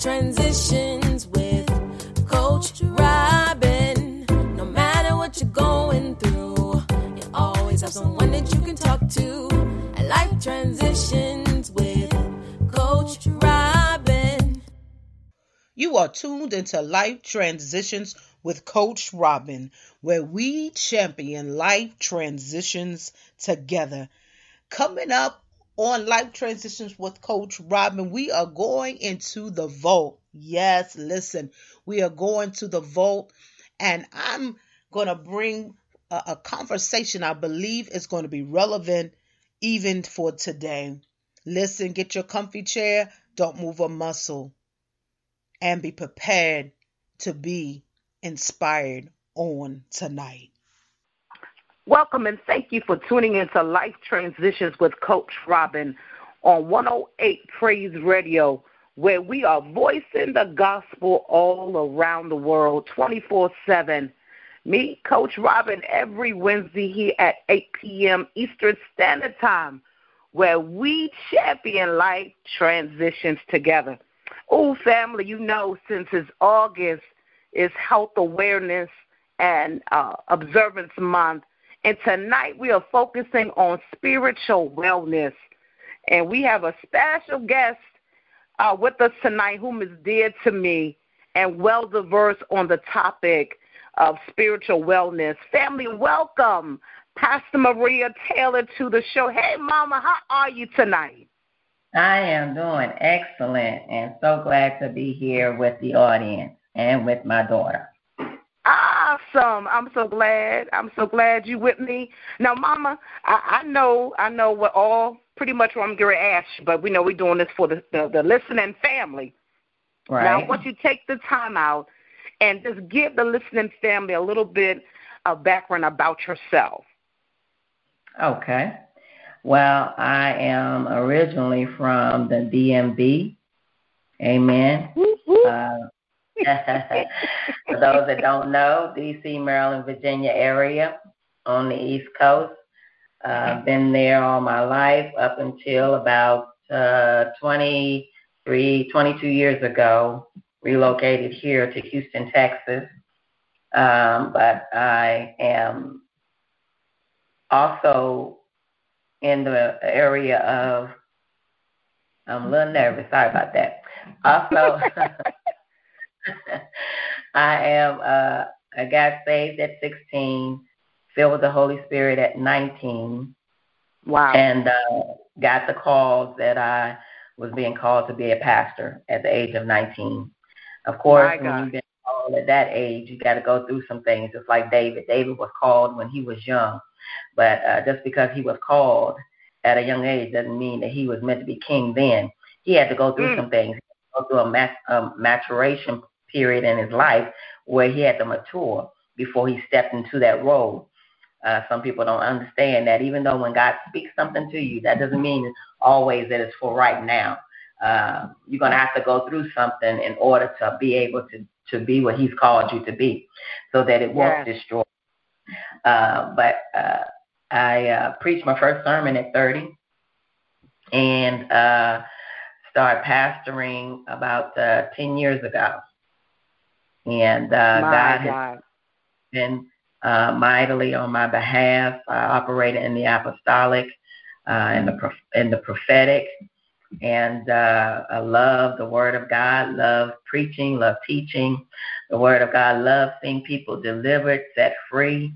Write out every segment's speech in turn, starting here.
Transitions with Coach Robin. No matter what you're going through, you always have someone that you can talk to. Life transitions with Coach Robin. You are tuned into Life Transitions with Coach Robin, where we champion life transitions together. Coming up on Life Transitions with Coach Robin, we are going into the vault. Yes, listen, we are going to the vault, and I'm going to bring a, a conversation I believe is going to be relevant even for today. Listen, get your comfy chair, don't move a muscle, and be prepared to be inspired on tonight. Welcome and thank you for tuning into Life Transitions with Coach Robin on 108 Praise Radio, where we are voicing the gospel all around the world 24 7. Meet Coach Robin every Wednesday here at 8 p.m. Eastern Standard Time, where we champion life transitions together. Oh, family, you know, since it's August, is Health Awareness and uh, Observance Month. And tonight we are focusing on spiritual wellness. And we have a special guest uh, with us tonight whom is dear to me and well diverse on the topic of spiritual wellness. Family, welcome Pastor Maria Taylor to the show. Hey, Mama, how are you tonight? I am doing excellent and so glad to be here with the audience and with my daughter. Awesome. I'm so glad. I'm so glad you with me. Now, Mama, I, I know I know what all pretty much what I'm going to ask you, but we know we're doing this for the, the, the listening family. Right. Now, I want you to take the time out and just give the listening family a little bit of background about yourself. Okay. Well, I am originally from the DMV. Amen. Uh, For those that don't know, D.C., Maryland, Virginia area on the East Coast. Uh, been there all my life up until about uh, 23, 22 years ago. Relocated here to Houston, Texas. Um, but I am also in the area of, I'm a little nervous. Sorry about that. Also, I am uh, I got saved at 16, filled with the Holy Spirit at 19. Wow. And uh, got the calls that I was being called to be a pastor at the age of 19. Of course, when you've been called at that age, you got to go through some things. Just like David. David was called when he was young, but uh, just because he was called at a young age doesn't mean that he was meant to be king then. He had to go through Mm. some things, go through a mat- um, maturation period in his life where he had to mature before he stepped into that role. Uh, some people don't understand that even though when God speaks something to you, that doesn't mean always that it's for right now. Uh, you're going to have to go through something in order to be able to, to be what He's called you to be so that it won't Yes. destroy. Uh, but uh, I uh, preached my first sermon at 30 and uh, started pastoring about uh, 10 years ago. And uh, God, God has been uh, mightily on my behalf. I operated in the apostolic uh, and the in the prophetic, and uh, I love the Word of God. Love preaching. Love teaching the Word of God. Love seeing people delivered, set free.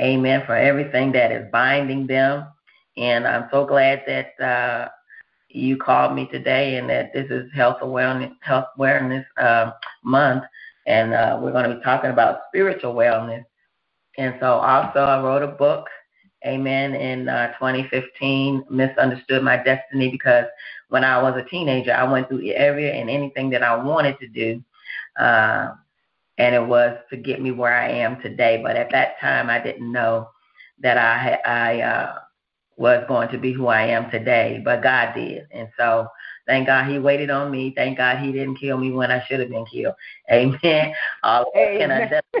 Amen. For everything that is binding them, and I'm so glad that uh, you called me today, and that this is Health Awareness Health Awareness uh, Month, and uh, we're going to be talking about spiritual wellness. And so, also, I wrote a book, Amen, in uh, 2015, Misunderstood My Destiny, because when I was a teenager, I went through every and anything that I wanted to do. Uh, and it was to get me where I am today. But at that time, I didn't know that I I uh, was going to be who I am today, but God did. And so thank God he waited on me. Thank God he didn't kill me when I should have been killed. Amen. All Amen. I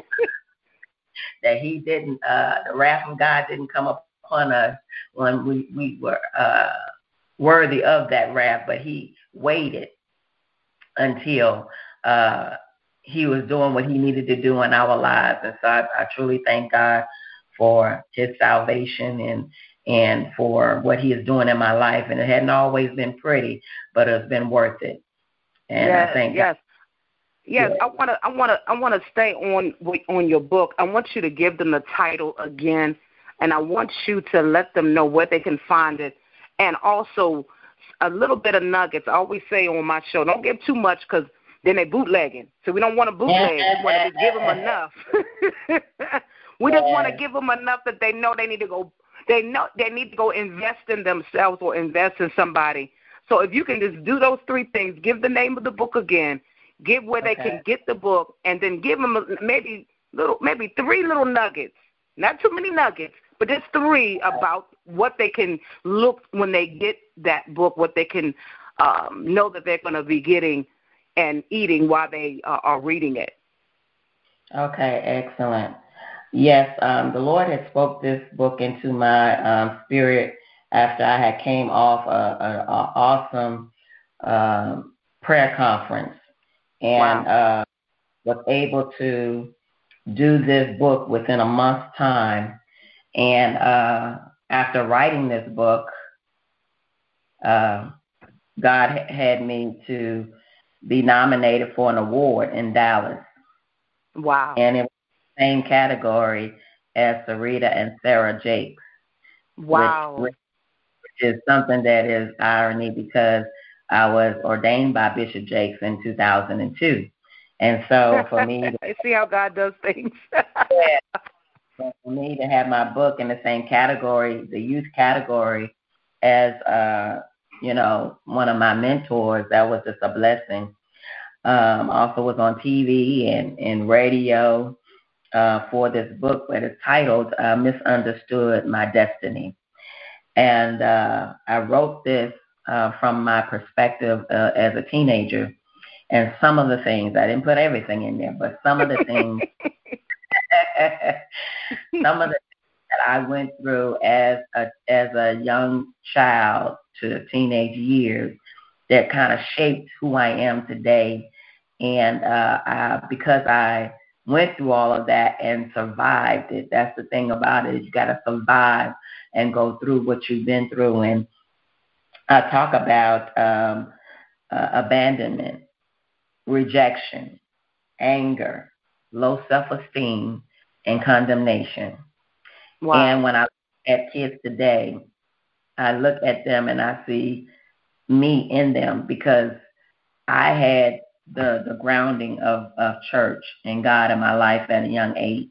that he didn't uh the wrath of God didn't come upon us when we, we were uh worthy of that wrath, but he waited until uh he was doing what he needed to do in our lives. And so I, I truly thank God for his salvation and and for what he is doing in my life. And it hadn't always been pretty, but it's been worth it. And yes, I think yes. Yes, I want to. I want to. I want to stay on on your book. I want you to give them the title again, and I want you to let them know where they can find it, and also a little bit of nuggets. I always say on my show, don't give too much because then they bootlegging. So we don't want to bootleg. we want to give them enough. we just want to give them enough that they know they need to go they know they need to go invest in themselves or invest in somebody. So if you can just do those three things, give the name of the book again, give where okay. they can get the book, and then give them maybe little maybe three little nuggets. Not too many nuggets, but just three about what they can look when they get that book, what they can um, know that they're going to be getting and eating while they uh, are reading it. Okay, excellent. Yes, um, the Lord had spoke this book into my um, spirit after I had came off an awesome um, prayer conference and wow. uh, was able to do this book within a month's time. And uh, after writing this book, uh, God had me to be nominated for an award in Dallas. Wow. And it same category as Serita and Sarah Jakes. Wow. Which, which is something that is irony because I was ordained by Bishop Jakes in 2002. And so for me, to, see how God does things. yeah, for me to have my book in the same category, the youth category, as uh, you know, one of my mentors, that was just a blessing. Um, also was on TV and, and radio uh, for this book that is titled uh, Misunderstood My Destiny. And uh, I wrote this uh, from my perspective uh, as a teenager. And some of the things, I didn't put everything in there, but some of the things, some of the things that I went through as a, as a young child to teenage years that kind of shaped who I am today. And uh, I, because I went through all of that and survived it. That's the thing about it. You got to survive and go through what you've been through. And I talk about um, uh, abandonment, rejection, anger, low self-esteem, and condemnation. Wow. And when I look at kids today, I look at them and I see me in them because I had the the grounding of of church and God in my life at a young age.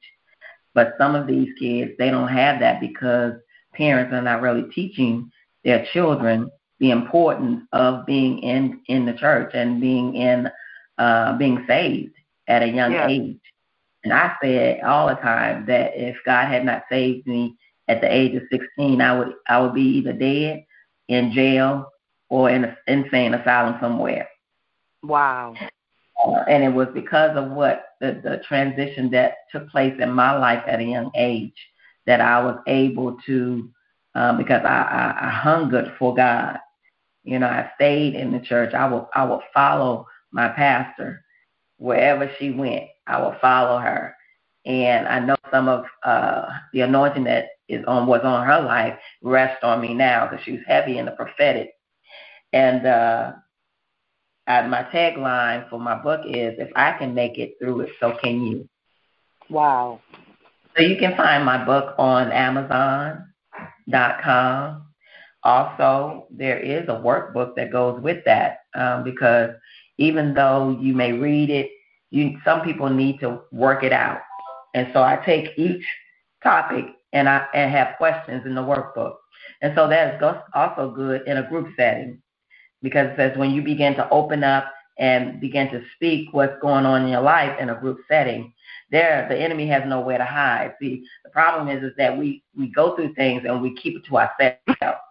But some of these kids they don't have that because parents are not really teaching their children the importance of being in in the church and being in uh, being saved at a young age. And I say all the time that if God had not saved me at the age of 16, I would I would be either dead, in jail, or in an insane asylum somewhere. Wow. Uh, and it was because of what the, the transition that took place in my life at a young age that I was able to, um, because I, I, I hungered for God. You know, I stayed in the church. I will I will follow my pastor wherever she went. I will follow her. And I know some of uh, the anointing that is on was on her life rests on me now because she was heavy in the prophetic. And uh, I, my tagline for my book is, "If I can make it through it, so can you." Wow. So you can find my book on Amazon.com. Also, there is a workbook that goes with that um, because even though you may read it, you some people need to work it out. And so I take each topic and I and have questions in the workbook. And so that is also good in a group setting because it says when you begin to open up and begin to speak what's going on in your life in a group setting, there the enemy has nowhere to hide. See, the problem is is that we we go through things and we keep it to ourselves.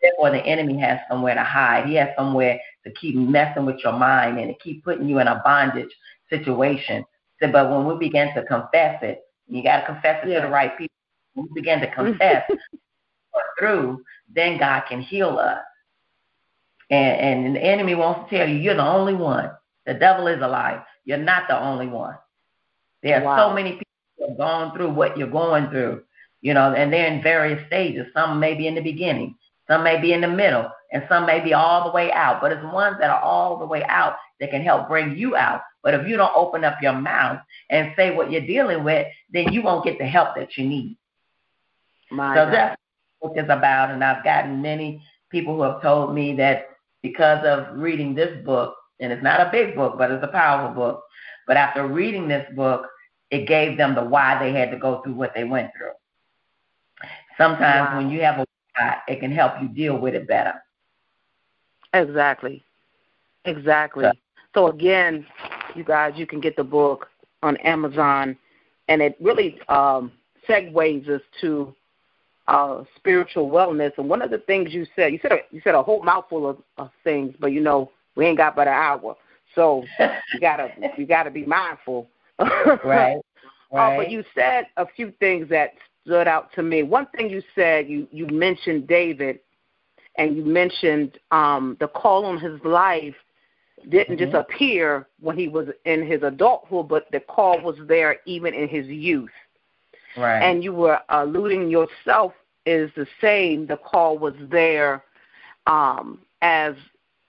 Therefore, the enemy has somewhere to hide. He has somewhere to keep messing with your mind and to keep putting you in a bondage situation. So, but when we begin to confess it, you got to confess it yeah. to the right people. When we begin to confess through, then God can heal us. And, and the enemy wants to tell you, you're the only one. The devil is alive. You're not the only one. There are wow. so many people who have gone through what you're going through, you know, and they're in various stages. Some may be in the beginning, some may be in the middle, and some may be all the way out. But it's ones that are all the way out that can help bring you out. But if you don't open up your mouth and say what you're dealing with, then you won't get the help that you need. My so God. that's what it's about. And I've gotten many people who have told me that because of reading this book, and it's not a big book, but it's a powerful book. But after reading this book, it gave them the why they had to go through what they went through. Sometimes wow. when you have a why, it can help you deal with it better. Exactly. Exactly. So, so again, you guys, you can get the book on Amazon, and it really um, segues us to uh, spiritual wellness. And one of the things you said, you said a, you said a whole mouthful of, of things, but you know we ain't got but an hour, so you gotta you gotta be mindful. right. Right. Uh, but you said a few things that stood out to me. One thing you said, you you mentioned David, and you mentioned um, the call on his life didn't mm-hmm. just appear when he was in his adulthood, but the call was there even in his youth. Right. And you were alluding yourself is the same. The call was there um, as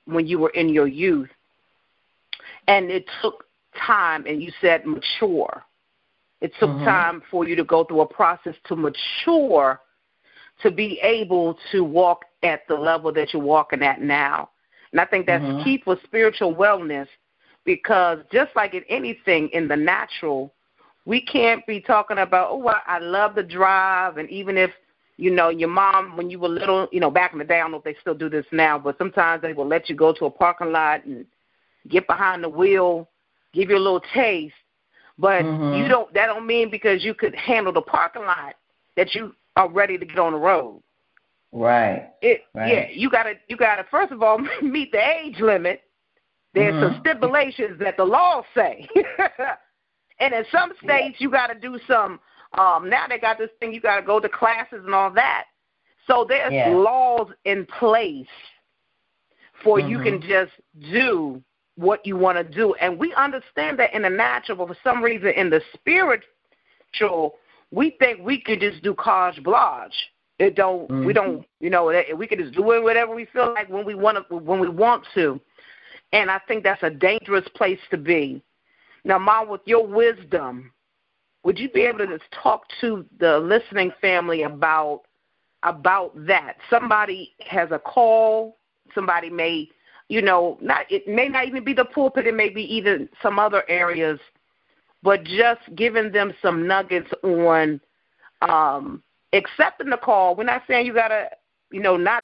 when you were in your youth, and it took time. And you said mature. It took mm-hmm. time for you to go through a process to mature to be able to walk at the level that you're walking at now. And I think that's mm-hmm. key for spiritual wellness because just like in anything in the natural, we can't be talking about, oh, well, I love the drive. And even if, you know, your mom, when you were little, you know, back in the day, I don't know if they still do this now, but sometimes they will let you go to a parking lot and get behind the wheel, give you a little taste. But mm-hmm. you don't, that don't mean because you could handle the parking lot that you are ready to get on the road. Right. It right. yeah, you gotta you gotta first of all meet the age limit. There's mm-hmm. some stipulations that the laws say. and in some states you gotta do some um now they got this thing you gotta go to classes and all that. So there's yeah. laws in place for mm-hmm. you can mm-hmm. just do what you want to do. And we understand that in the natural, but for some reason in the spiritual, we think we can just do carte blanche. It don't. Mm-hmm. We don't. You know, we can just do it whatever we feel like when we want to. When we want to, and I think that's a dangerous place to be. Now, Mom, with your wisdom, would you be able to just talk to the listening family about about that? Somebody has a call. Somebody may, you know, not. It may not even be the pulpit. It may be even some other areas, but just giving them some nuggets on. Um, accepting the call. We're not saying you gotta, you know, not.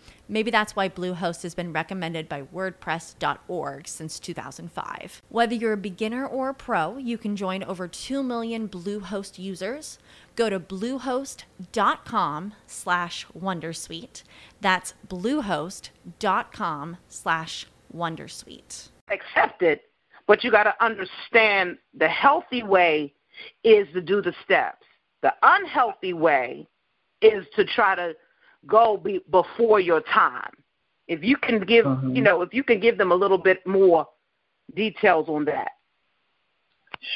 Maybe that's why Bluehost has been recommended by WordPress.org since 2005. Whether you're a beginner or a pro, you can join over 2 million Bluehost users. Go to bluehost.com slash Wondersuite. That's bluehost.com slash Wondersuite. Accept it, but you got to understand the healthy way is to do the steps. The unhealthy way is to try to go be, before your time. If you can give, uh-huh. you know, if you can give them a little bit more details on that.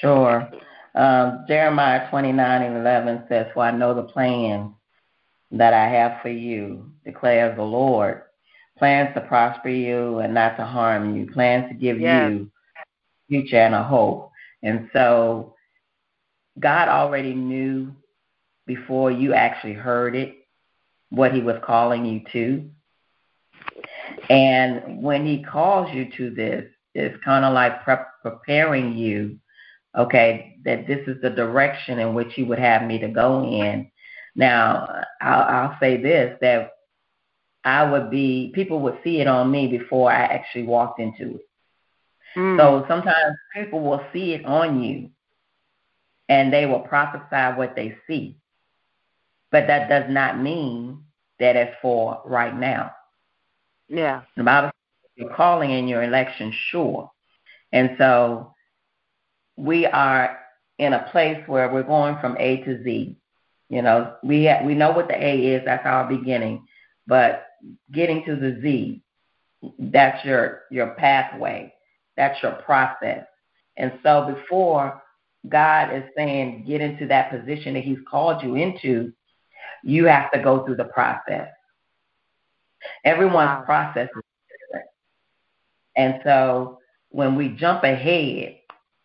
Sure. Um, Jeremiah 29 and 11 says, For I know the plan that I have for you, declares the Lord. Plans to prosper you and not to harm you. Plans to give yes. you future and a hope. And so God already knew before you actually heard it what he was calling you to. And when he calls you to this, it's kind of like prep, preparing you, okay, that this is the direction in which you would have me to go in. Now, I'll, I'll say this that I would be, people would see it on me before I actually walked into it. Mm. So sometimes people will see it on you and they will prophesy what they see. But that does not mean that it's for right now. Yeah. The Bible you're calling in your election, sure. And so we are in a place where we're going from A to Z. You know, we ha- we know what the A is, that's our beginning, but getting to the Z, that's your your pathway, that's your process. And so before God is saying get into that position that He's called you into, you have to go through the process. Everyone's wow. process is different. And so when we jump ahead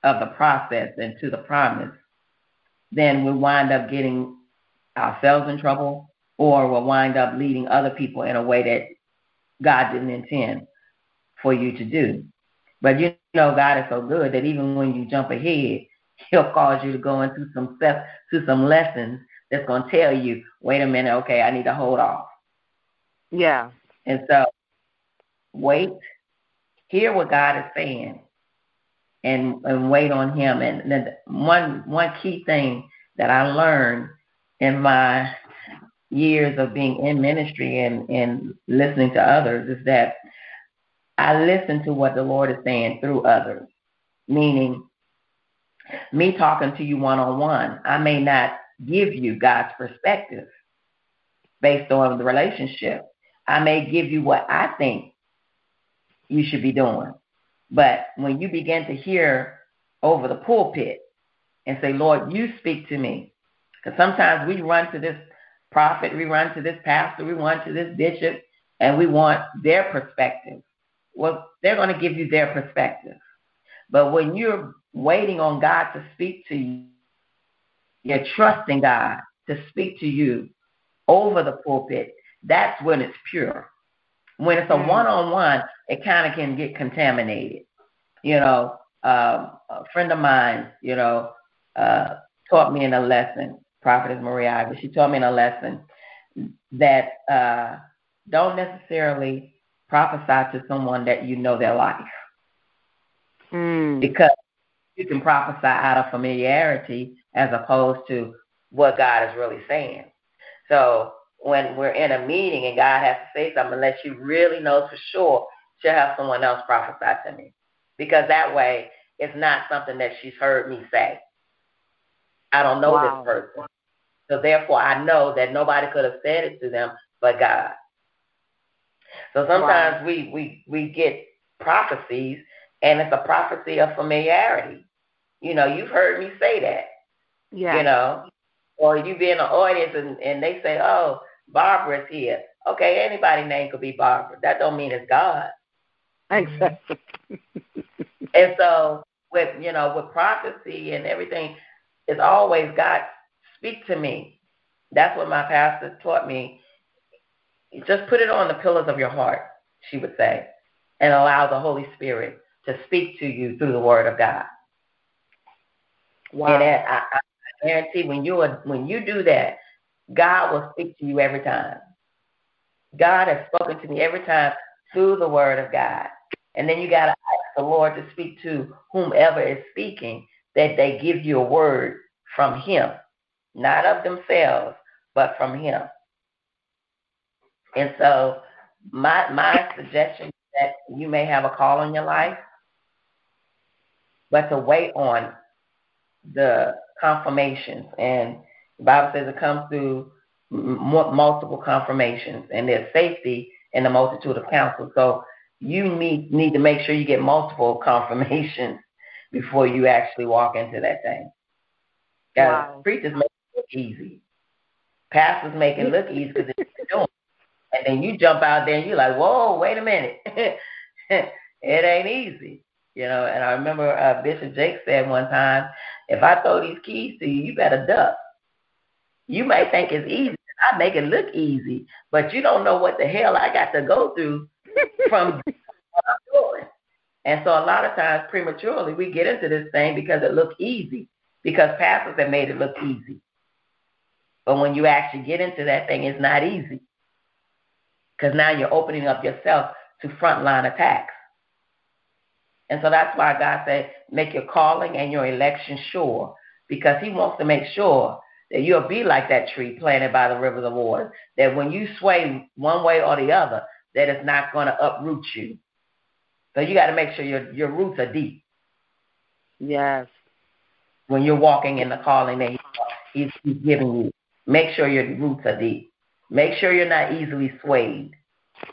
of the process and to the promise, then we wind up getting ourselves in trouble or we'll wind up leading other people in a way that God didn't intend for you to do. But you know God is so good that even when you jump ahead, he'll cause you to go into some step to some lessons that's going to tell you, wait a minute, okay, I need to hold off. Yeah. And so wait, hear what God is saying, and and wait on Him. And then one one key thing that I learned in my years of being in ministry and and listening to others is that I listen to what the Lord is saying through others, meaning me talking to you one on one. I may not give you God's perspective based on the relationship. I may give you what I think you should be doing. But when you begin to hear over the pulpit and say, Lord, you speak to me. Because sometimes we run to this prophet, we run to this pastor, we run to this bishop, and we want their perspective. Well, they're going to give you their perspective. But when you're waiting on God to speak to you, you're trusting God to speak to you over the pulpit, that's when it's pure. When it's a one on one, it kind of can get contaminated. You know, um, a friend of mine, you know, uh, taught me in a lesson, Prophetess Maria Ivy, she taught me in a lesson that uh, don't necessarily prophesy to someone that you know their life. Mm. Because you can prophesy out of familiarity as opposed to what God is really saying. So when we're in a meeting and God has to say something, unless she really knows for sure, she'll have someone else prophesy to me. Because that way, it's not something that she's heard me say. I don't know wow. this person. So therefore, I know that nobody could have said it to them but God. So sometimes wow. we, we, we get prophecies, and it's a prophecy of familiarity. You know, you've heard me say that. Yeah. You know, or you be in the audience and, and they say, oh, Barbara's here. Okay, anybody name could be Barbara. That don't mean it's God. Exactly. And so with you know with prophecy and everything, it's always God speak to me. That's what my pastor taught me. Just put it on the pillars of your heart, she would say, and allow the Holy Spirit to speak to you through the Word of God. Wow. And I, I guarantee when you are, when you do that, God will speak to you every time. God has spoken to me every time through the Word of God. And then you got to ask the Lord to speak to whomever is speaking that they give you a word from Him, not of themselves, but from Him. And so, my my suggestion is that you may have a call in your life, but to wait on the confirmations. And the Bible says it comes through m- multiple confirmations, and there's safety in the multitude of counsel. So you need need to make sure you get multiple confirmations before you actually walk into that thing. wow. preachers make it look easy. Pastors make it look easy because they're doing. And then you jump out there and you're like, whoa, wait a minute. it ain't easy. You know, and I remember uh, Bishop Jakes said one time, if I throw these keys to you, you better duck. You may think it's easy. I make it look easy, but you don't know what the hell I got to go through from what I'm doing. And so a lot of times prematurely we get into this thing because it looks easy, because pastors have made it look easy. But when you actually get into that thing, it's not easy. Because now you're opening up yourself to frontline attacks. And so that's why God said, make your calling and your election sure, because He wants to make sure that you'll be like that tree planted by the rivers of water, that when you sway one way or the other, that it's not going to uproot you. So you got to make sure your your roots are deep. Yes. When you're walking in the calling that he's, he's giving you, make sure your roots are deep. Make sure you're not easily swayed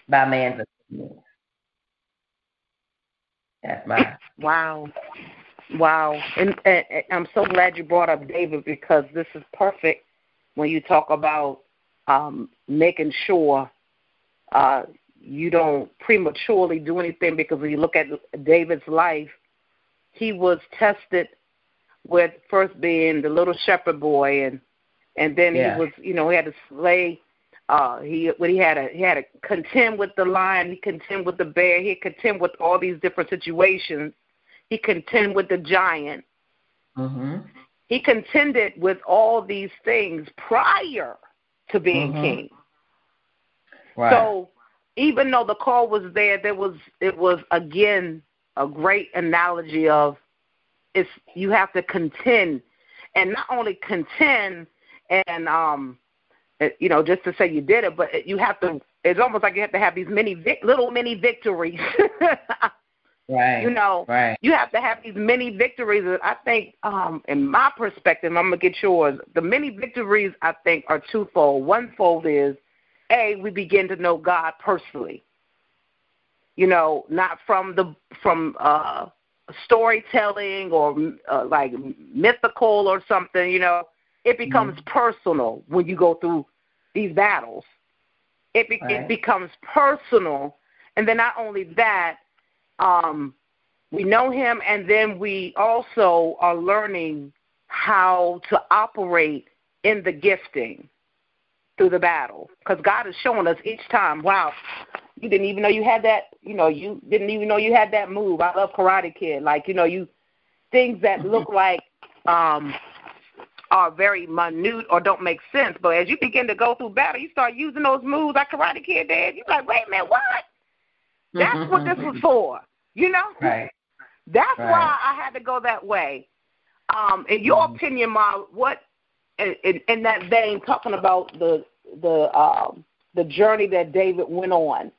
by man's opinions. That's my wow, wow. And, and, and I'm so glad you brought up David because this is perfect when you talk about um, making sure uh, you don't prematurely do anything because when you look at David's life, he was tested with first being the little shepherd boy and and then yeah. he was you know he had to slay uh he when he had to he had to contend with the lion, he contend with the bear, he contend with all these different situations. He contend with the giant. Mm-hmm. He contended with all these things prior to being mm-hmm. king. Right. So even though the call was there, there was it was again a great analogy of it's you have to contend, and not only contend and um, you know just to say you did it, but you have to. It's almost like you have to have these many vic- little mini victories. right. You know, right. you have to have these many victories. I think, um, in my perspective, I'm gonna get yours. The many victories I think are twofold. One fold is a we begin to know God personally. You know, not from the from uh storytelling or uh, like mythical or something, you know. It becomes mm-hmm. personal when you go through these battles. It be- right. it becomes personal, and then not only that, um, we know Him, and then we also are learning how to operate in the gifting through the battle because God is showing us each time, wow, you didn't even know you had that, you know, you didn't even know you had that move. I love Karate Kid. Like, you know, you things that look like um are very minute or don't make sense. But as you begin to go through battle, you start using those moves like Karate Kid did. You're like, wait a minute, what? That's what this was for. You know? Right. That's right. why I had to go that way. Um, in your mm-hmm. opinion, Ma, what in, in, that vein, talking about the the um, the journey that David went on,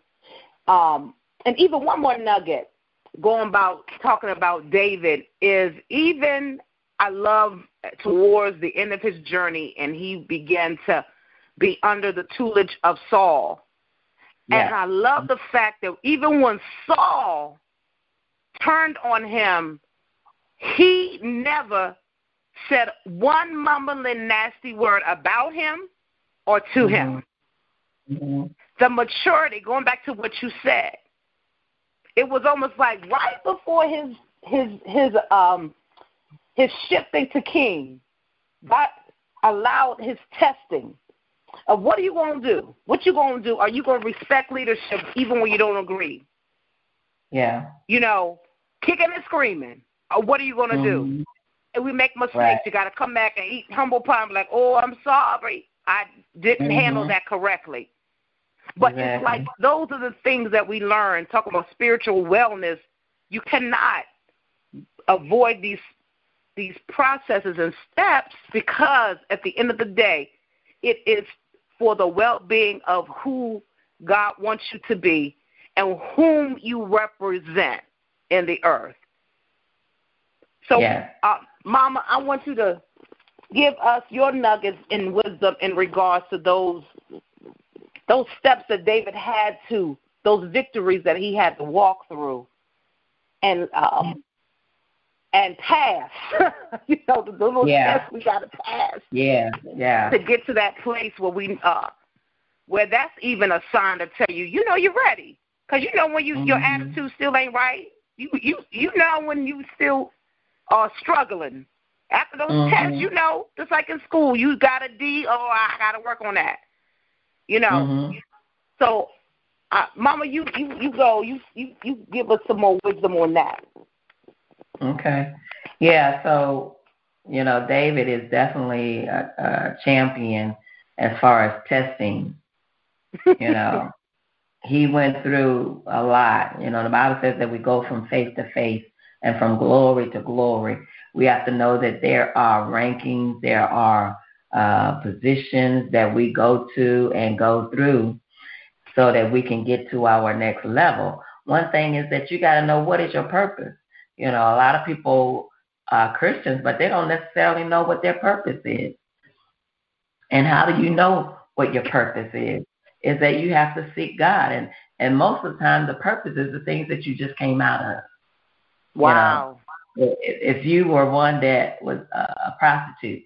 um, and even one more nugget going about talking about David is even I love towards the end of his journey, and he began to be under the tutelage of Saul. Yeah. And I love the fact that even when Saul turned on him, he never said one mumbling nasty word about him or to mm-hmm. him. Mm-hmm. The maturity, going back to what you said, it was almost like right before his his his um his shifting to king, God allowed his testing of what are you going to do? What you going to do? Are you going to respect leadership even when you don't agree? Yeah. You know, kicking and screaming. Or what are you going to mm-hmm. do? And we make mistakes. Right. You got to come back and eat humble pie and be like, oh, I'm sorry. I didn't Mm-hmm. handle that correctly. But it's like those are the things that we learn. Talking about spiritual wellness, you cannot avoid these these processes and steps because at the end of the day, it is for the well-being of who God wants you to be and whom you represent in the earth. So, Yes. uh, Mama, I want you to give us your nuggets in wisdom in regards to those those steps that David had to, those victories that he had to walk through, and um, and pass. you know, the little Yeah. steps we got to pass Yeah. Yeah. to get to that place where we uh where that's even a sign to tell you, you know, you're ready. Because you know when you your Mhm. attitude still ain't right. You you you know when you still are struggling. After those Mhm. tests, you know, just like in school, you got a D. Oh, I got to work on that. You know. Mhm. So, uh, Mama, you you you go. You you you give us some more wisdom on that. Okay. Yeah, so, you know, David is definitely a, a champion as far as testing. You know, he went through a lot. You know, the Bible says that we go from faith to faith and from glory to glory. We have to know that there are rankings, there are uh, positions that we go to and go through so that we can get to our next level. One thing is that you got to know what is your purpose. You know, a lot of people are Christians, but they don't necessarily know what their purpose is. And how do you know what your purpose is? Is that you have to seek God. And, and most of the time, the purpose is the things that you just came out of. Wow. If if you were one that was a a prostitute,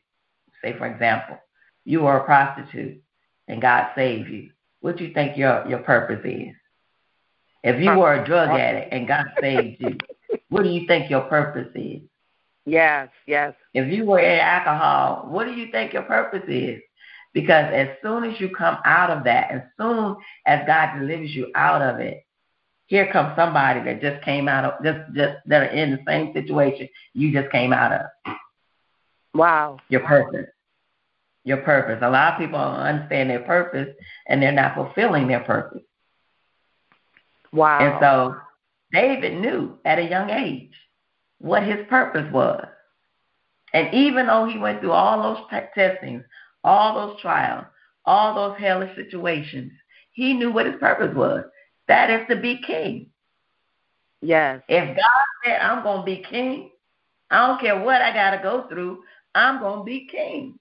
say for example, you were a prostitute and God saved you, what do you think your, your purpose is? If you were a drug addict and God saved you, what do you think your purpose is? Yes. Yes. If you were in alcohol, what do you think your purpose is? Because as soon as you come out of that, as soon as God delivers you out of it, here comes somebody that just came out of just just that are in the same situation you just came out of. Wow. Your purpose. Your purpose. A lot of people don't understand their purpose and they're not fulfilling their purpose. Wow. And so David knew at a young age what his purpose was. And even though he went through all those te- testings, all those trials, all those hellish situations, he knew what his purpose was. That is to be king. yes. If God said, I'm going to be king, I don't care what I got to go through, I'm going to be king.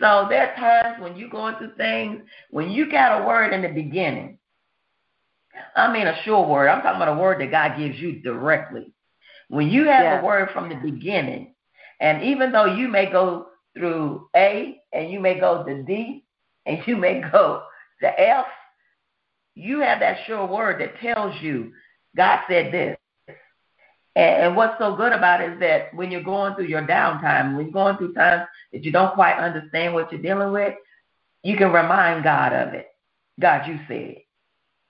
So there are times when you're going through things, when you got a word in the beginning, I mean a sure word, I'm talking about a word that God gives you directly. When you have Yes. a word from the beginning, and even though you may go through A and you may go to D and you may go to F, you have that sure word that tells you God said this. And, and what's so good about it is that when you're going through your downtime, when you're going through times that you don't quite understand what you're dealing with, you can remind God of it. God, you said.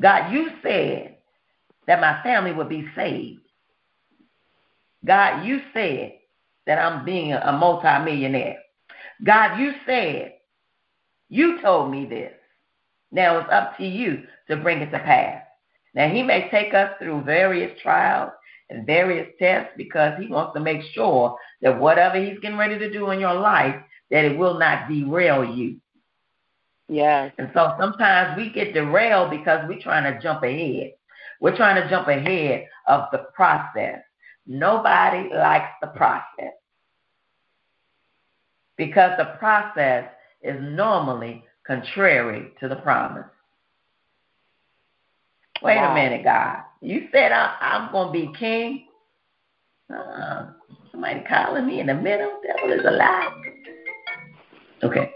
God, you said that my family would be saved. God, you said that I'm being a multimillionaire. God, you said, you told me this. Now it's up to you to bring it to pass. Now he may take us through various trials and various tests because he wants to make sure that whatever he's getting ready to do in your life, that it will not derail you. Yes. And so sometimes we get derailed because we're trying to jump ahead. We're trying to jump ahead of the process. Nobody likes the process because the process is normally contrary to the promise. Wait Wow. a minute, God. You said I, I'm going to be king. Uh, somebody calling me in the middle. Devil is a lie. Okay.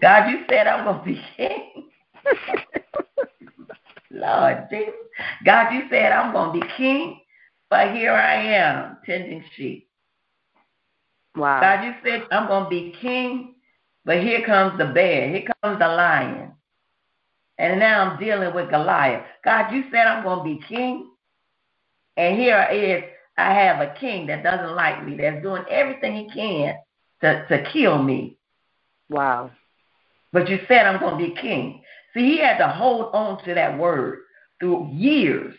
God, you said I'm going to be king. Lord Jesus. God, you said I'm going to be king, but here I am tending sheep. Wow. God, you said I'm going to be king, but here comes the bear. Here comes the lion. And now I'm dealing with Goliath. God, you said I'm going to be king, and here is I have a king that doesn't like me, that's doing everything he can to, to kill me. Wow. But you said I'm going to be king. See, he had to hold on to that word through years.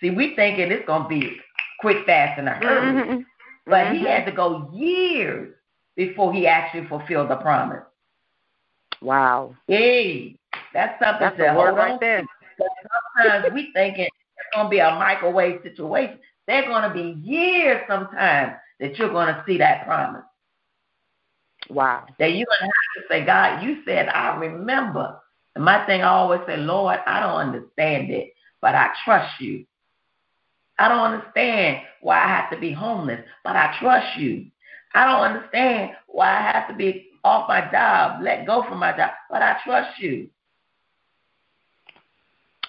See, we thinking it's going to be quick, fast, and a hurry. Mhm. But he had to go years before he actually fulfilled the promise. Wow. Hey, that's something That's to hold right on there. to. Sometimes we thinking it's going to be a microwave situation. There's going to be years sometimes that you're going to see that promise. Wow. That you're going to have to say, God, you said, I remember. And my thing, I always say, Lord, I don't understand it, but I trust you. I don't understand why I have to be homeless, but I trust you. I don't understand why I have to be off my job, let go from my job, but I trust you.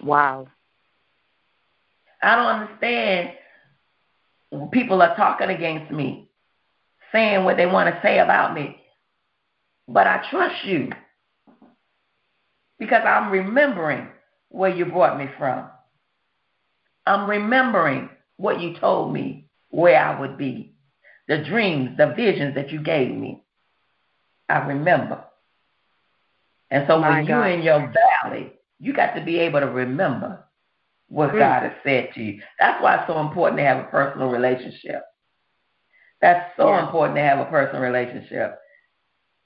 Wow. I don't understand when people are talking against me, saying what they want to say about me, but I trust you because I'm remembering where you brought me from. I'm remembering what you told me where I would be, the dreams, the visions that you gave me. I remember. And so My when you're in your valley, you got to be able to remember what Mm. God has said to you. That's why it's so important to have a personal relationship. That's so Yeah. important to have a personal relationship.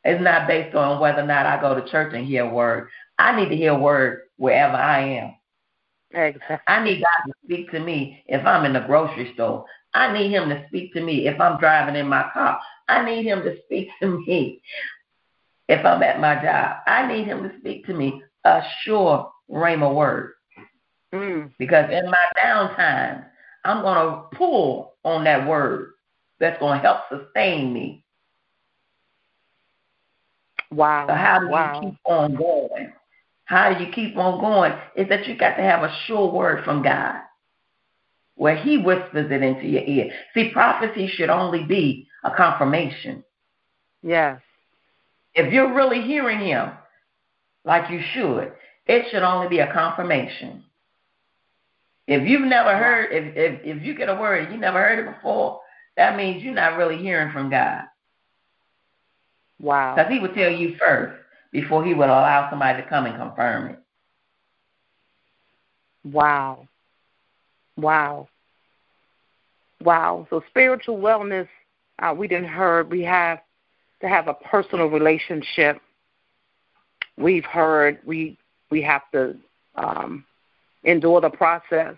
It's not based on whether or not I go to church and hear a word. I need to hear a word wherever I am. Exactly. I need God to speak to me if I'm in the grocery store. I need Him to speak to me if I'm driving in my car. I need Him to speak to me if I'm at my job. I need Him to speak to me a sure rhema word. Mm. Because in my downtime, I'm going to pull on that word that's going to help sustain me. Wow. So how do wow. you keep on going? How do you keep on going? Is that you got to have a sure word from God where he whispers it into your ear. See, prophecy should only be a confirmation. Yes. If you're really hearing him like you should, it should only be a confirmation. If you've never heard, if, if, if you get a word and you never heard it before, that means you're not really hearing from God. Wow. Because he would tell you first before he would allow somebody to come and confirm it. Wow. Wow. Wow. So spiritual wellness, uh, we didn't heard we have to have a personal relationship. We've heard we we have to um, endure the process.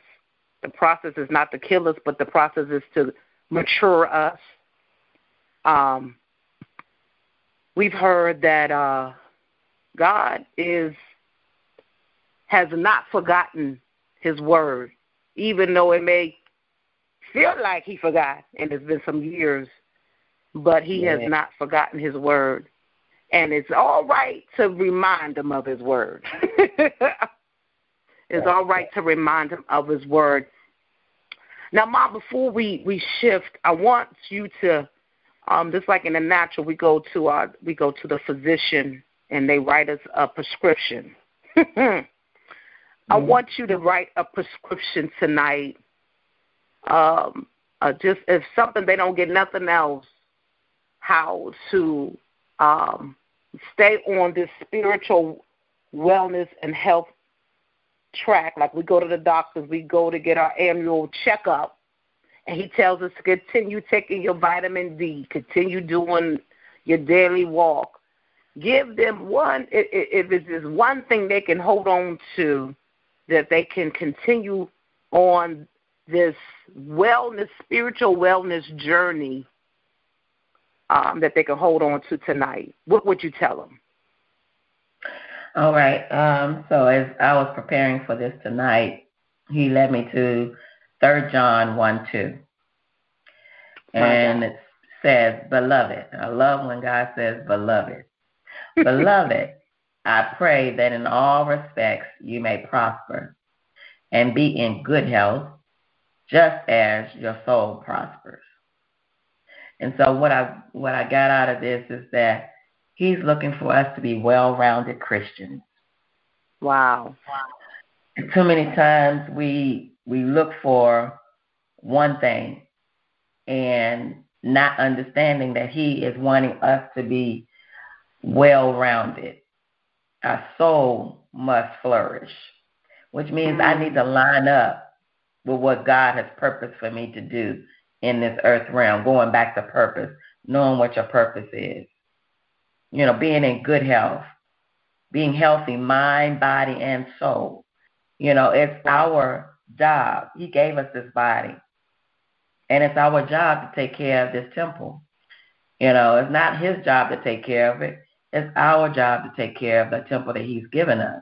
The process is not to kill us, but the process is to mature us. Um, we've heard that uh, God is has not forgotten His word, even though it may feel like He forgot, and it's been some years, but He yeah. has not forgotten His word, and it's all right to remind Him of His word. it's all right to remind Him of His word. Now, Mom, before we we shift, I want you to, um, just like in the natural, we go to our we go to the physician and they write us a prescription. I mm-hmm. want you to write a prescription tonight. Um, uh, just if something they don't get nothing else, how to um, stay on this spiritual wellness and health track. Like we go to the doctors, we go to get our annual checkup, and he tells us to continue taking your vitamin D, continue doing your daily walk. Give them one, if it's just one thing they can hold on to, that they can continue on this wellness, spiritual wellness journey um, that they can hold on to tonight. What would you tell them? All right. Um, so as I was preparing for this tonight, he led me to Third John 1 2. And it says, Beloved. I love when God says, Beloved. Beloved, I pray that in all respects you may prosper and be in good health, just as your soul prospers. And so what I what I got out of this is that He's looking for us to be well-rounded Christians. Wow. And too many times we we look for one thing and not understanding that he is wanting us to be well-rounded. Our soul must flourish, which means. I need to line up with what God has purposed for me to do in this earth realm, going back to purpose, knowing what your purpose is you know, being in good health, being healthy, mind, body, and soul. You know, it's our job. He gave us this body. And it's our job to take care of this temple. You know, it's not his job to take care of it. It's our job to take care of the temple that he's given us.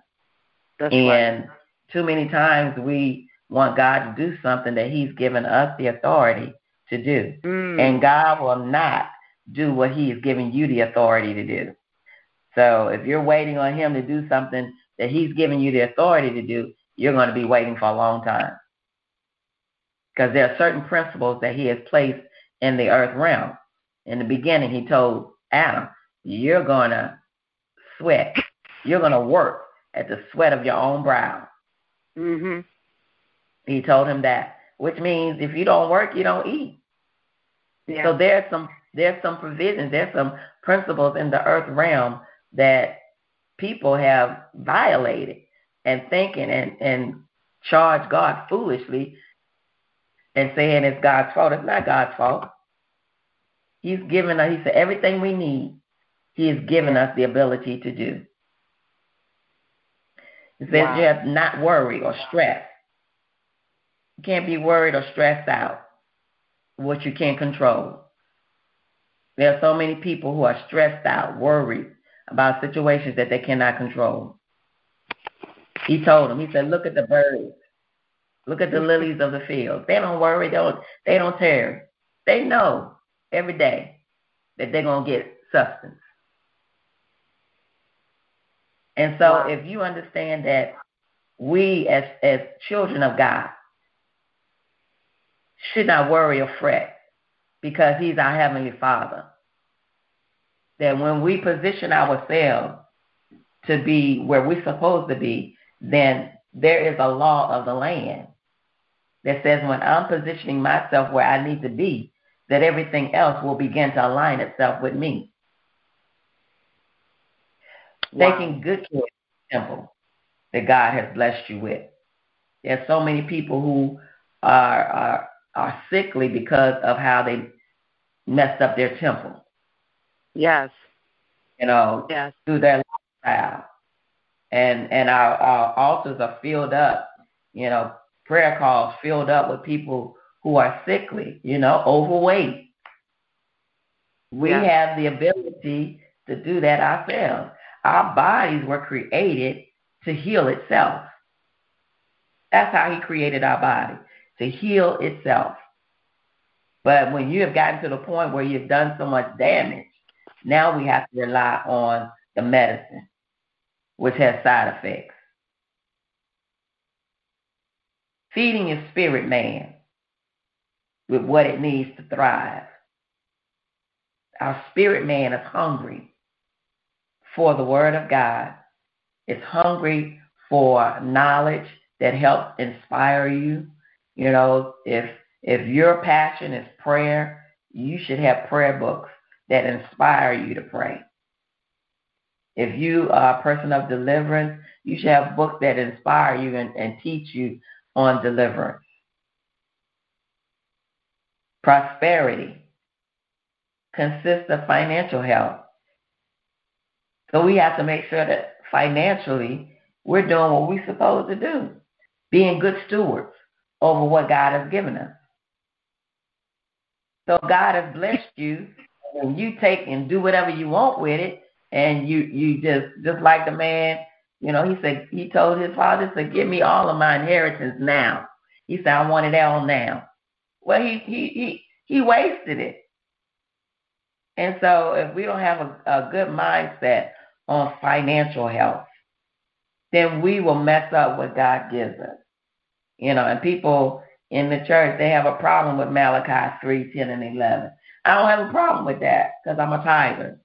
That's and right. too many times we want God to do something that he's given us the authority to do. Mm. And God will not do what he is giving you the authority to do. So if you're waiting on him to do something that he's giving you the authority to do, you're going to be waiting for a long time. Because there are certain principles that he has placed in the earth realm. In the beginning, he told Adam, you're going to sweat. You're going to work at the sweat of your own brow. Mhm. He told him that, which means if you don't work, you don't eat. Yeah. So there's some there's some provisions, there's some principles in the earth realm that people have violated and thinking and, and charge God foolishly and saying it's God's fault. It's not God's fault. He's given us, he said, everything we need, he has given us the ability to do. He says wow. you have not worry or stress. You can't be worried or stressed out what you can't control. There are so many people who are stressed out, worried about situations that they cannot control. He told them, he said, look at the birds. Look at the lilies of the field. They don't worry. They don't, they don't tear. They know every day that they're going to get substance. And so wow. if you understand that we as, as children of God should not worry or fret because he's our heavenly father that when we position ourselves to be where we're supposed to be, then there is a law of the land that says when I'm positioning myself where I need to be, that everything else will begin to align itself with me. Wow. Taking good care of the temple that God has blessed you with. There's so many people who are, are are sickly because of how they messed up their temple. Yes. You know, yes. through their lifestyle. And and our, our altars are filled up, you know, prayer calls filled up with people who are sickly, you know, overweight. We Yeah. have the ability to do that ourselves. Our bodies were created to heal itself. That's how He created our body, to heal itself. But when you have gotten to the point where you've done so much damage, now we have to rely on the medicine, which has side effects. Feeding your spirit man with what it needs to thrive. Our spirit man is hungry for the Word of God. It's hungry for knowledge that helps inspire you. You know, if if your passion is prayer, you should have prayer books that inspire you to pray. If you are a person of deliverance, you should have books that inspire you and, and teach you on deliverance. Prosperity consists of financial health. So we have to make sure that financially we're doing what we're supposed to do, being good stewards over what God has given us. So God has blessed you, and you take and do whatever you want with it, and you you just just like the man, you know, he said he told his father, he said, "Give me all of my inheritance now." He said, "I want it all now." Well, he he he he wasted it. And so, if we don't have a, a good mindset on financial health, then we will mess up what God gives us. You know, and people in the church, they have a problem with Malachi 3, 10, and 11. I don't have a problem with that because I'm a tither.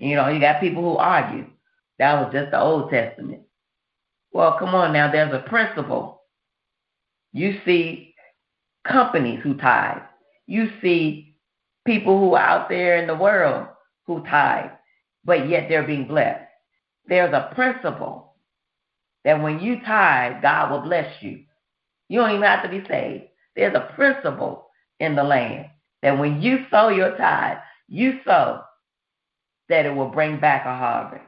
You know, you got people who argue. That was just the Old Testament. Well, come on now, there's a principle. You see companies who tithe. You see people who are out there in the world who tithe, but yet they're being blessed. There's a principle that when you tithe, God will bless you. You don't even have to be saved. There's a principle in the land that when you sow your tithe, you sow that it will bring back a harvest.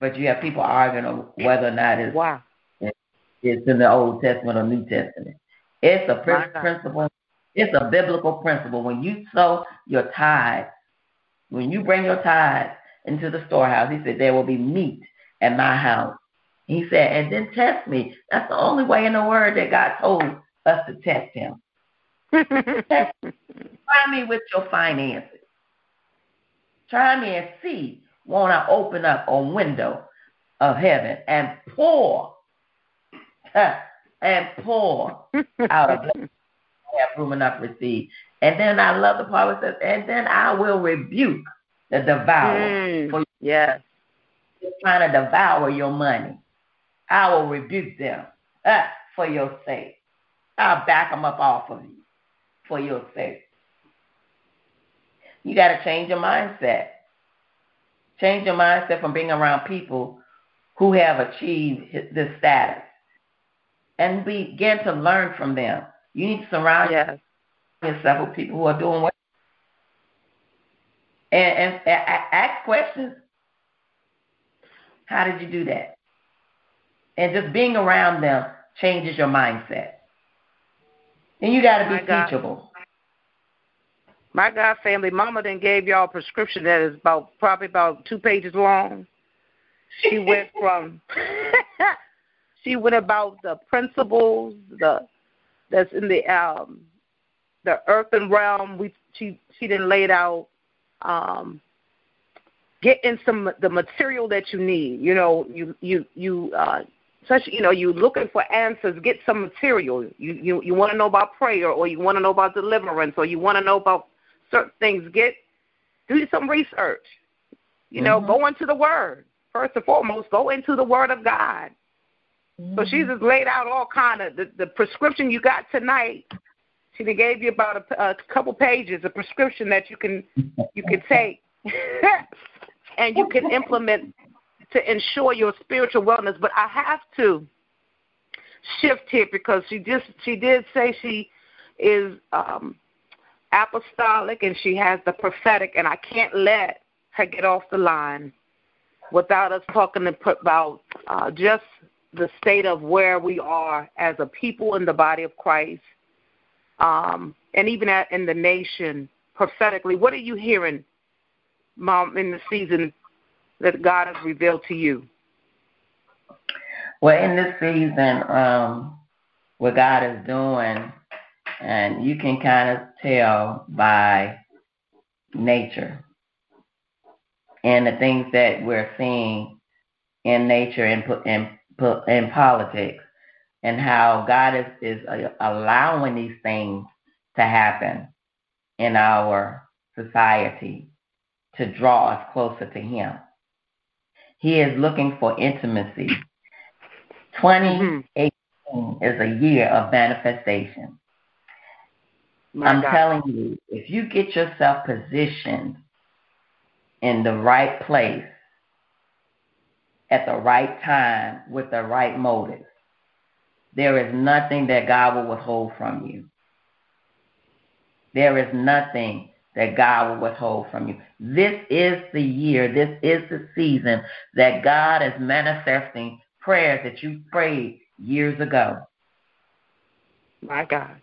But you have people arguing whether or not it's, Wow. it's in the Old Testament or New Testament. It's a principle. It's a biblical principle. When you sow your tithe, when you bring your tithe into the storehouse, he said, there will be meat at my house. He said, and then test me. That's the only way in the word that God told us to test him. Test me. Try me with your finances. Try me and see. Won't I open up a window of heaven and pour and pour out of blessing have room enough to receive. And then I love the part where it says, and then I will rebuke the devourer Mm, for yes. trying to devour your money. I will rebuke them uh, for your sake. I'll back them up off of you for your sake. You got to change your mindset. Change your mindset from being around people who have achieved this status and begin to learn from them. You need to surround Yes. yourself with people who are doing well. And, and, and ask questions. How did you do that? And just being around them changes your mindset. And you got to be teachable. My God, family, Mama then gave y'all a prescription that is about probably about two pages long. She went from she went about the principles, the that's in the um the earthen realm. We she she didn't lay it out. Um, get in some the material that you need. You know, you you you uh such you know you're looking for answers get some material you you you want to know about prayer or you want to know about deliverance or you want to know about certain things get do some research. You know Mhm. go into the word. First and foremost go into the word of god. So she just laid out all kind of the, the prescription you got tonight she gave you about a, a couple pages a prescription that you can you can take. And you can implement to ensure your spiritual wellness. But I have to shift here because she just she did say she is um apostolic and she has the prophetic and I can't let her get off the line without us talking about uh, just the state of where we are as a people in the body of Christ, um, and even at, in the nation prophetically. What are you hearing, Mom, in the season that God has revealed to you? Well, in this season, um, what God is doing, and you can kind of tell by nature and the things that we're seeing in nature and in, in, in politics and how God is, is uh, allowing these things to happen in our society to draw us closer to Him. He is looking for intimacy. 2018 mm-hmm. is a year of manifestation. My I'm God. telling you, if you get yourself positioned in the right place at the right time with the right motive, there is nothing that God will withhold from you. There is nothing that God will withhold from you. This is the year, this is the season that God is manifesting prayers that you prayed years ago. My God.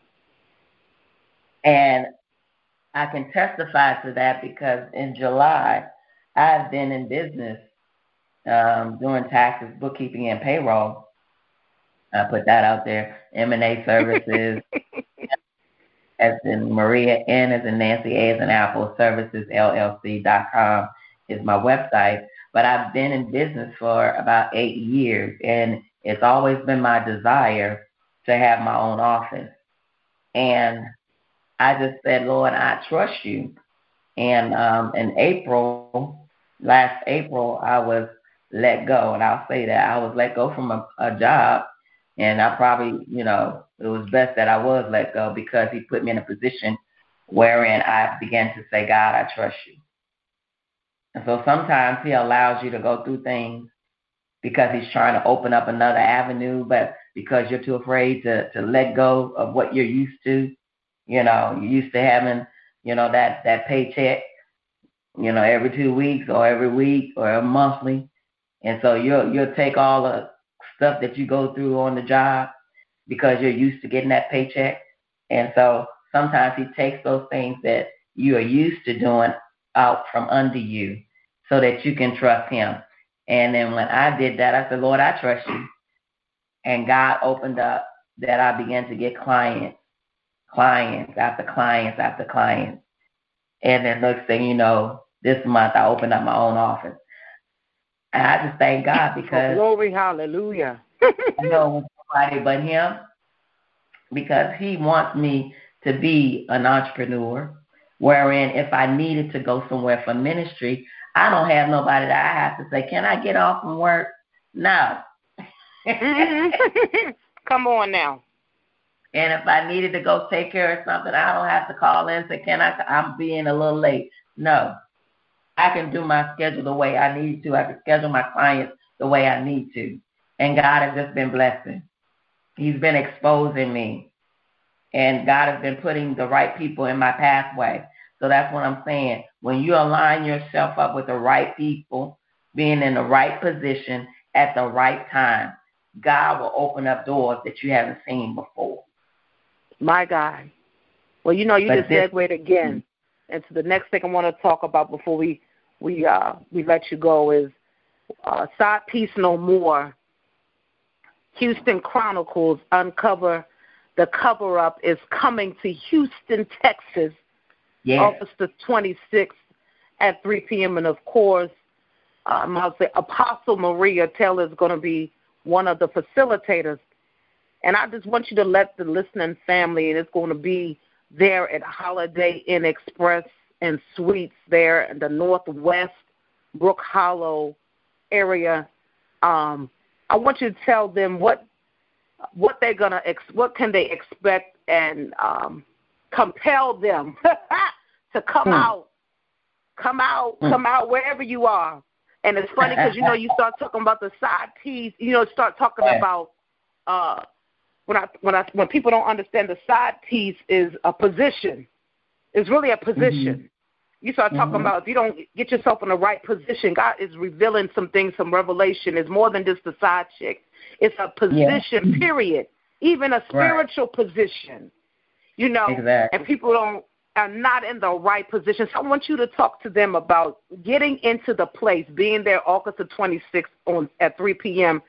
And I can testify to that because in July, I've been in business um, doing taxes, bookkeeping, and payroll. I put that out there. M&A services, as in Maria N as in Nancy A as in Apple Services LLC.com is my website. But I've been in business for about eight years, and it's always been my desire to have my own office. And I just said, Lord, I trust you. And um, in April, last April, I was let go, and I'll say that I was let go from a, a job, and I probably, you know, it was best that I was let go because He put me in a position wherein I began to say, God, I trust you. And so sometimes He allows you to go through things because He's trying to open up another avenue, but because you're too afraid to to let go of what you're used to, you know, you're used to having, you know, that that paycheck, you know, every two weeks or every week or monthly, and so you'll you'll take all the stuff that you go through on the job because you're used to getting that paycheck, and so sometimes He takes those things that you are used to doing out from under you so that you can trust Him. And then when I did that, I said, Lord, I trust you. And God opened up that I began to get clients clients after clients after clients. And then next thing you know, this month I opened up my own office. And I just thank God oh, because glory, hallelujah. I know nobody but Him because He wants me to be an entrepreneur. Wherein, if I needed to go somewhere for ministry, I don't have nobody that I have to say, "Can I get off from work?" No. Mm-hmm. Come on now. And if I needed to go take care of something, I don't have to call in and say, "Can I? I'm being a little late." No, I can do my schedule the way I need to. I can schedule my clients the way I need to. And God has just been blessing. He's been exposing me. And God has been putting the right people in my pathway. So that's what I'm saying. When you align yourself up with the right people, being in the right position at the right time, God will open up doors that you haven't seen before. My God. Well, you know, you but just segued again. Mm-hmm. And so the next thing I want to talk about before we we uh we let you go is uh side piece no more. Houston Chronicles uncover the cover up is coming to Houston, Texas, yes. August the 26th at 3 p.m. And of course, um, I'll say Apostle Maria Taylor is going to be one of the facilitators and I just want you to let the listening family, and it's going to be there at Holiday Inn Express and Suites there in the Northwest Brook Hollow area. Um, I want you to tell them what what they're gonna ex- what can they expect and um, compel them to come mm. out, come out, mm. come out wherever you are. And it's funny because you know you start talking about the side piece, you know, start talking about uh, when I when I when people don't understand the side piece is a position. It's really a position. You start talking Mhm. about if you don't get yourself in the right position, God is revealing some things, some revelation. It's more than just the side chick. It's a position, period. Even a spiritual position. You know, Exactly. and people don't are not in the right position. So I want you to talk to them about getting into the place, being there August the 26th on at 3 p.m.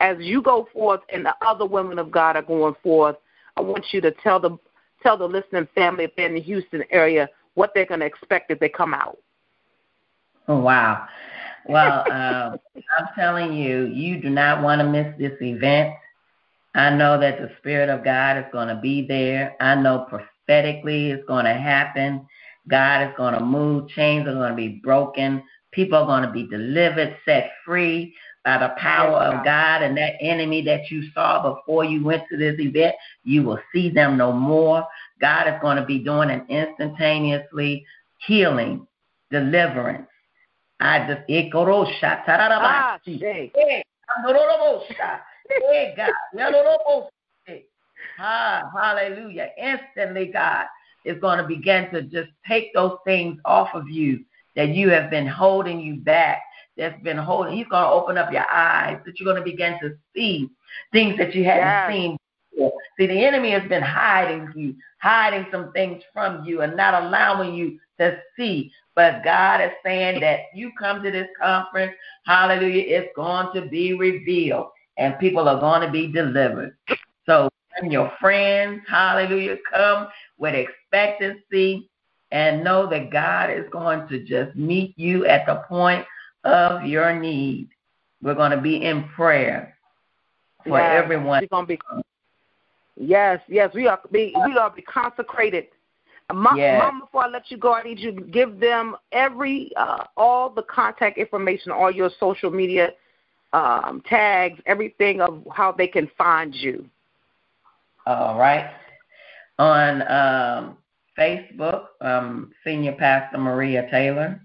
As you go forth and the other women of God are going forth, I want you to tell the tell the listening family if they're in the Houston area what they're going to expect if they come out. Oh, wow. Well, um, I'm telling you, you do not want to miss this event. I know that the Spirit of God is going to be there. I know prophetically it's going to happen. God is going to move. Chains are going to be broken. People are going to be delivered, set free by the power of God. And that enemy that you saw before you went to this event, you will see them no more. God is going to be doing an instantaneously healing, deliverance. I just ikorosha Ah, tararabasi. Shay. Hey, andorobosha. Hey, God. Yadorobosha. Ah, hallelujah. Instantly, God is going to begin to just take those things off of you that you have been holding you back, that's been holding. He's going to open up your eyes that you're going to begin to see things that you hadn't Yes. seen before. See, the enemy has been hiding you, hiding some things from you, and not allowing you to see. But God is saying that you come to this conference, hallelujah, it's going to be revealed, and people are going to be delivered. So, bring your friends, hallelujah, come with expectancy and know that God is going to just meet you at the point of your need. We're going to be in prayer for Yes, everyone. We're gonna be. Yes, yes, we are be we are be consecrated. Ma- Yes. Mom, before I let you go, I need you to give them every uh, all the contact information, all your social media um, tags, everything of how they can find you. All right. On um, Facebook, um, Senior Pastor Maria Taylor.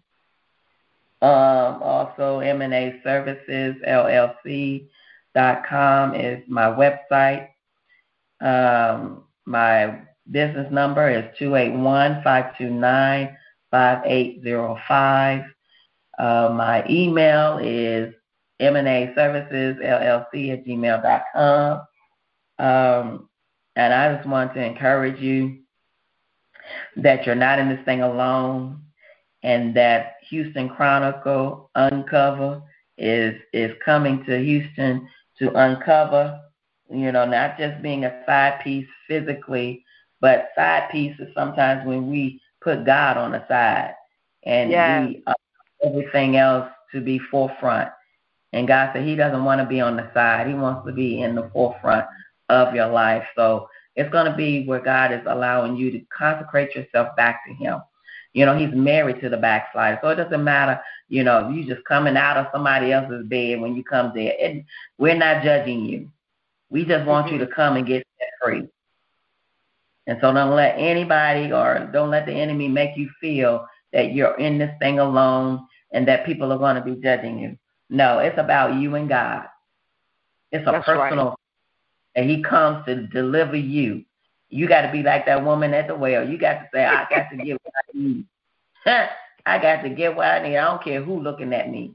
Um, also, M&A Services LLC dot com is my website. Um, my business number is two eight one five two nine five eight zero five. Uh, my email is M&A Services LLC at gmail dot com. Um, and I just want to encourage you that you're not in this thing alone and that Houston Chronicle Uncover is is coming to Houston to uncover, you know, not just being a side piece physically, but side piece is sometimes when we put God on the side and Yes. we uh, everything else to be forefront. And God said He doesn't want to be on the side. He wants to be in the forefront of your life. So it's going to be where God is allowing you to consecrate yourself back to Him. You know, He's married to the backslider. So it doesn't matter, you know, if you're just coming out of somebody else's bed when you come there. And we're not judging you. We just want you to mm-hmm. come and get set free. And so don't let anybody or don't let the enemy make you feel that you're in this thing alone and that people are going to be judging you. No, it's about you and God. It's a That's right. personal, and He comes to deliver you. You got to be like that woman at the well. You got to say, I got to get what I need. I got to get what I need. I don't care who looking at me.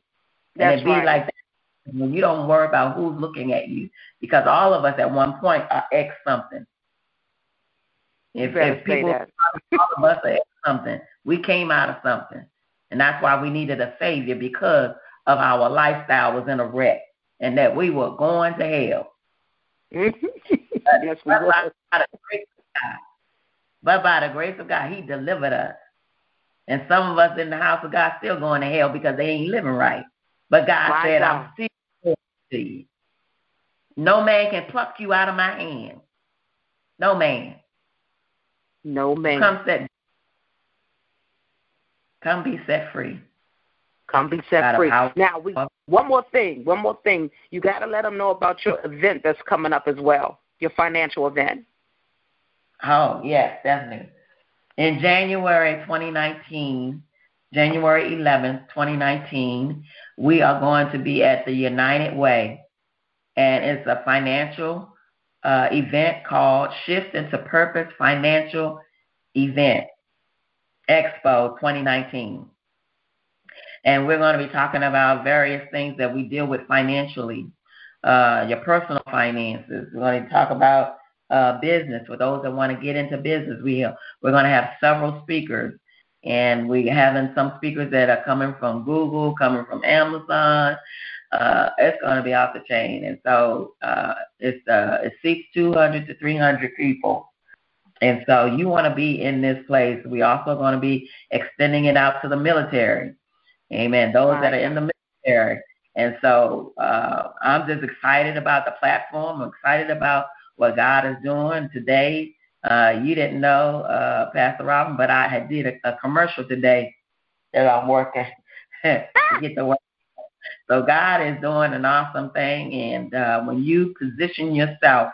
And That's it be right. like that when you don't worry about who's looking at you, because all of us at one point are ex something. If, if people, all of us are ex something, we came out of something, and that's why we needed a savior because of our lifestyle was in a wreck, and that we were going to hell. yes, we But will. by, by the grace of God, but by the grace of God, He delivered us. And some of us in the house of God still going to hell because they ain't living right. But God My said, God. I'm still to you. No man can pluck you out of my hand. No man. No man. Come set. Come be set free. Come be set free. Now, we one more thing. One more thing. You got to let them know about your event that's coming up as well. Your financial event. Oh, yes, definitely. In January 2019, January 11th, 2019, we are going to be at the United Way, and it's a financial uh, event called Shift into Purpose Financial Event. Expo 2019. And we're going to be talking about various things that we deal with financially, uh, your personal finances. We're going to talk about uh, business for those that want to get into business. We we're going to have several speakers, and we're having some speakers that are coming from Google, coming from Amazon. Uh, it's going to be off the chain, and so uh, it's uh, it seats 200 to 300 people. And so you want to be in this place. We also going to be extending it out to the military. Amen. Those that are in the military. And so uh, I'm just excited about the platform. I'm excited about what God is doing today. Uh, you didn't know, uh, Pastor Robin, but I had did a, a commercial today that I'm working to get the work. So God is doing an awesome thing, and uh, when you position yourself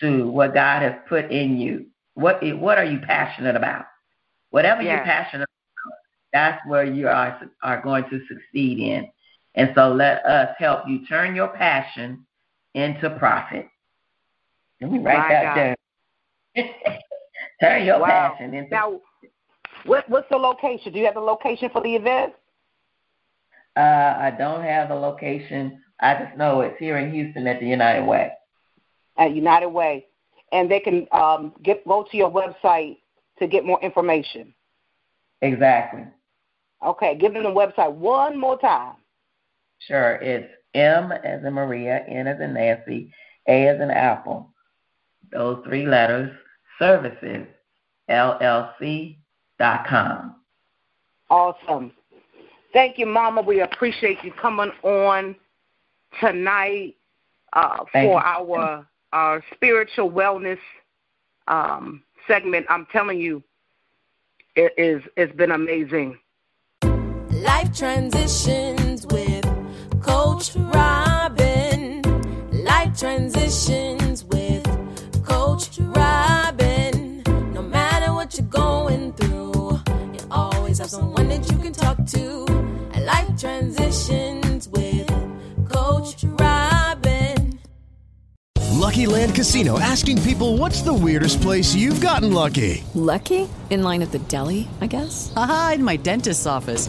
to what God has put in you, what what are you passionate about? Whatever yes. you're passionate about, that's where you are are going to succeed in. And so let us help you turn your passion into profit. Let me write My that down. Turn your wow. passion into. Now, what, what's the location? Do you have the location for the event? Uh, I don't have the location. I just know it's here in Houston at the United Way. At United Way, and they can um, get go to your website to get more information. Exactly. Okay, give them the website one more time. Sure, it's M as in Maria, N as in Nancy, A as in Apple, those three letters, services, LLC.com. Awesome. Thank you, Mama. We appreciate you coming on tonight uh, for our our spiritual wellness um, segment. I'm telling you, it is it's been amazing. Life transitions with Coach Robin. Life transitions with Coach Robin. No matter what you're going through, you always have someone that you can talk to. Life transitions with Coach Robin. Lucky Land Casino asking people what's the weirdest place you've gotten lucky? Lucky? In line at the deli, I guess? Aha, in my dentist's office.